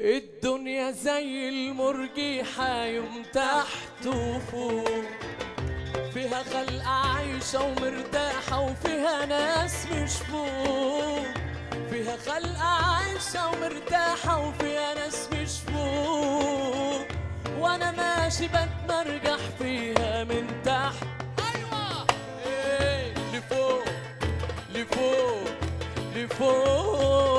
الدنيا زي المرجيحة يوم تحت وفوق. فيها خلق عايشة ومرتاحة وفيها ناس مش فوق. فيها خلق عايشة ومرتاحة وفيها ناس مش فوق. وأنا ماشي بتمرجح فيها من تحت. أيوه! إيه لفوق لفوق لفوق.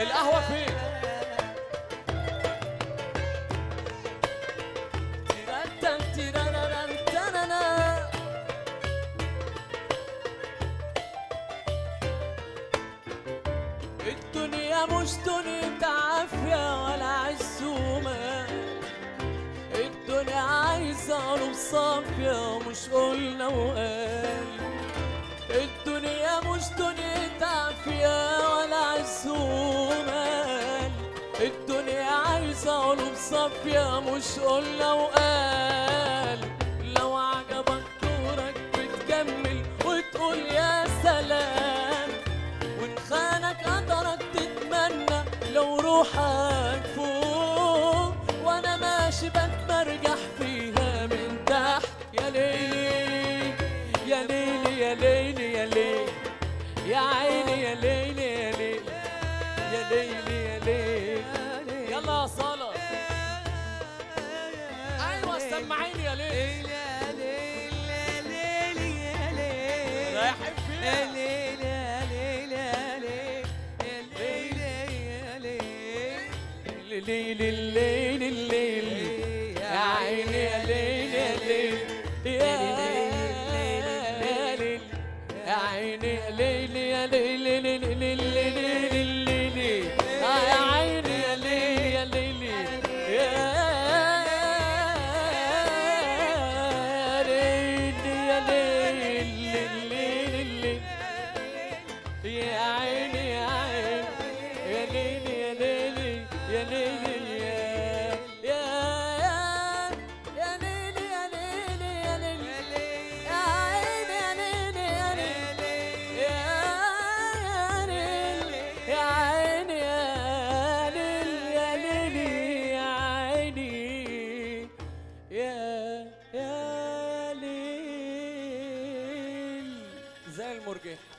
القهوة فين؟ الدنيا مش دنيا عافية ولا عزومة. الدنيا عايزة قلوب صافية مش قلنا وقال. الدنيا مش دنيا عافية الدنيا عايزة قلوب صافية مش قلنا وقال لو عجبك دورك بتكمل وتقول يا سلام. وإن خانك قدرك تتمنى لو روحك الليل الليل الليل يا عيني يا ليل يا ليل يا عيني يا ليل يا ليل يا ليل يا يا يا ليل يا ليل يا ليل يا عيني يا ليل يا ليل يا ليل يا عيني يا ليل يا ليل يا عيني يا يا ليل زي المرجحه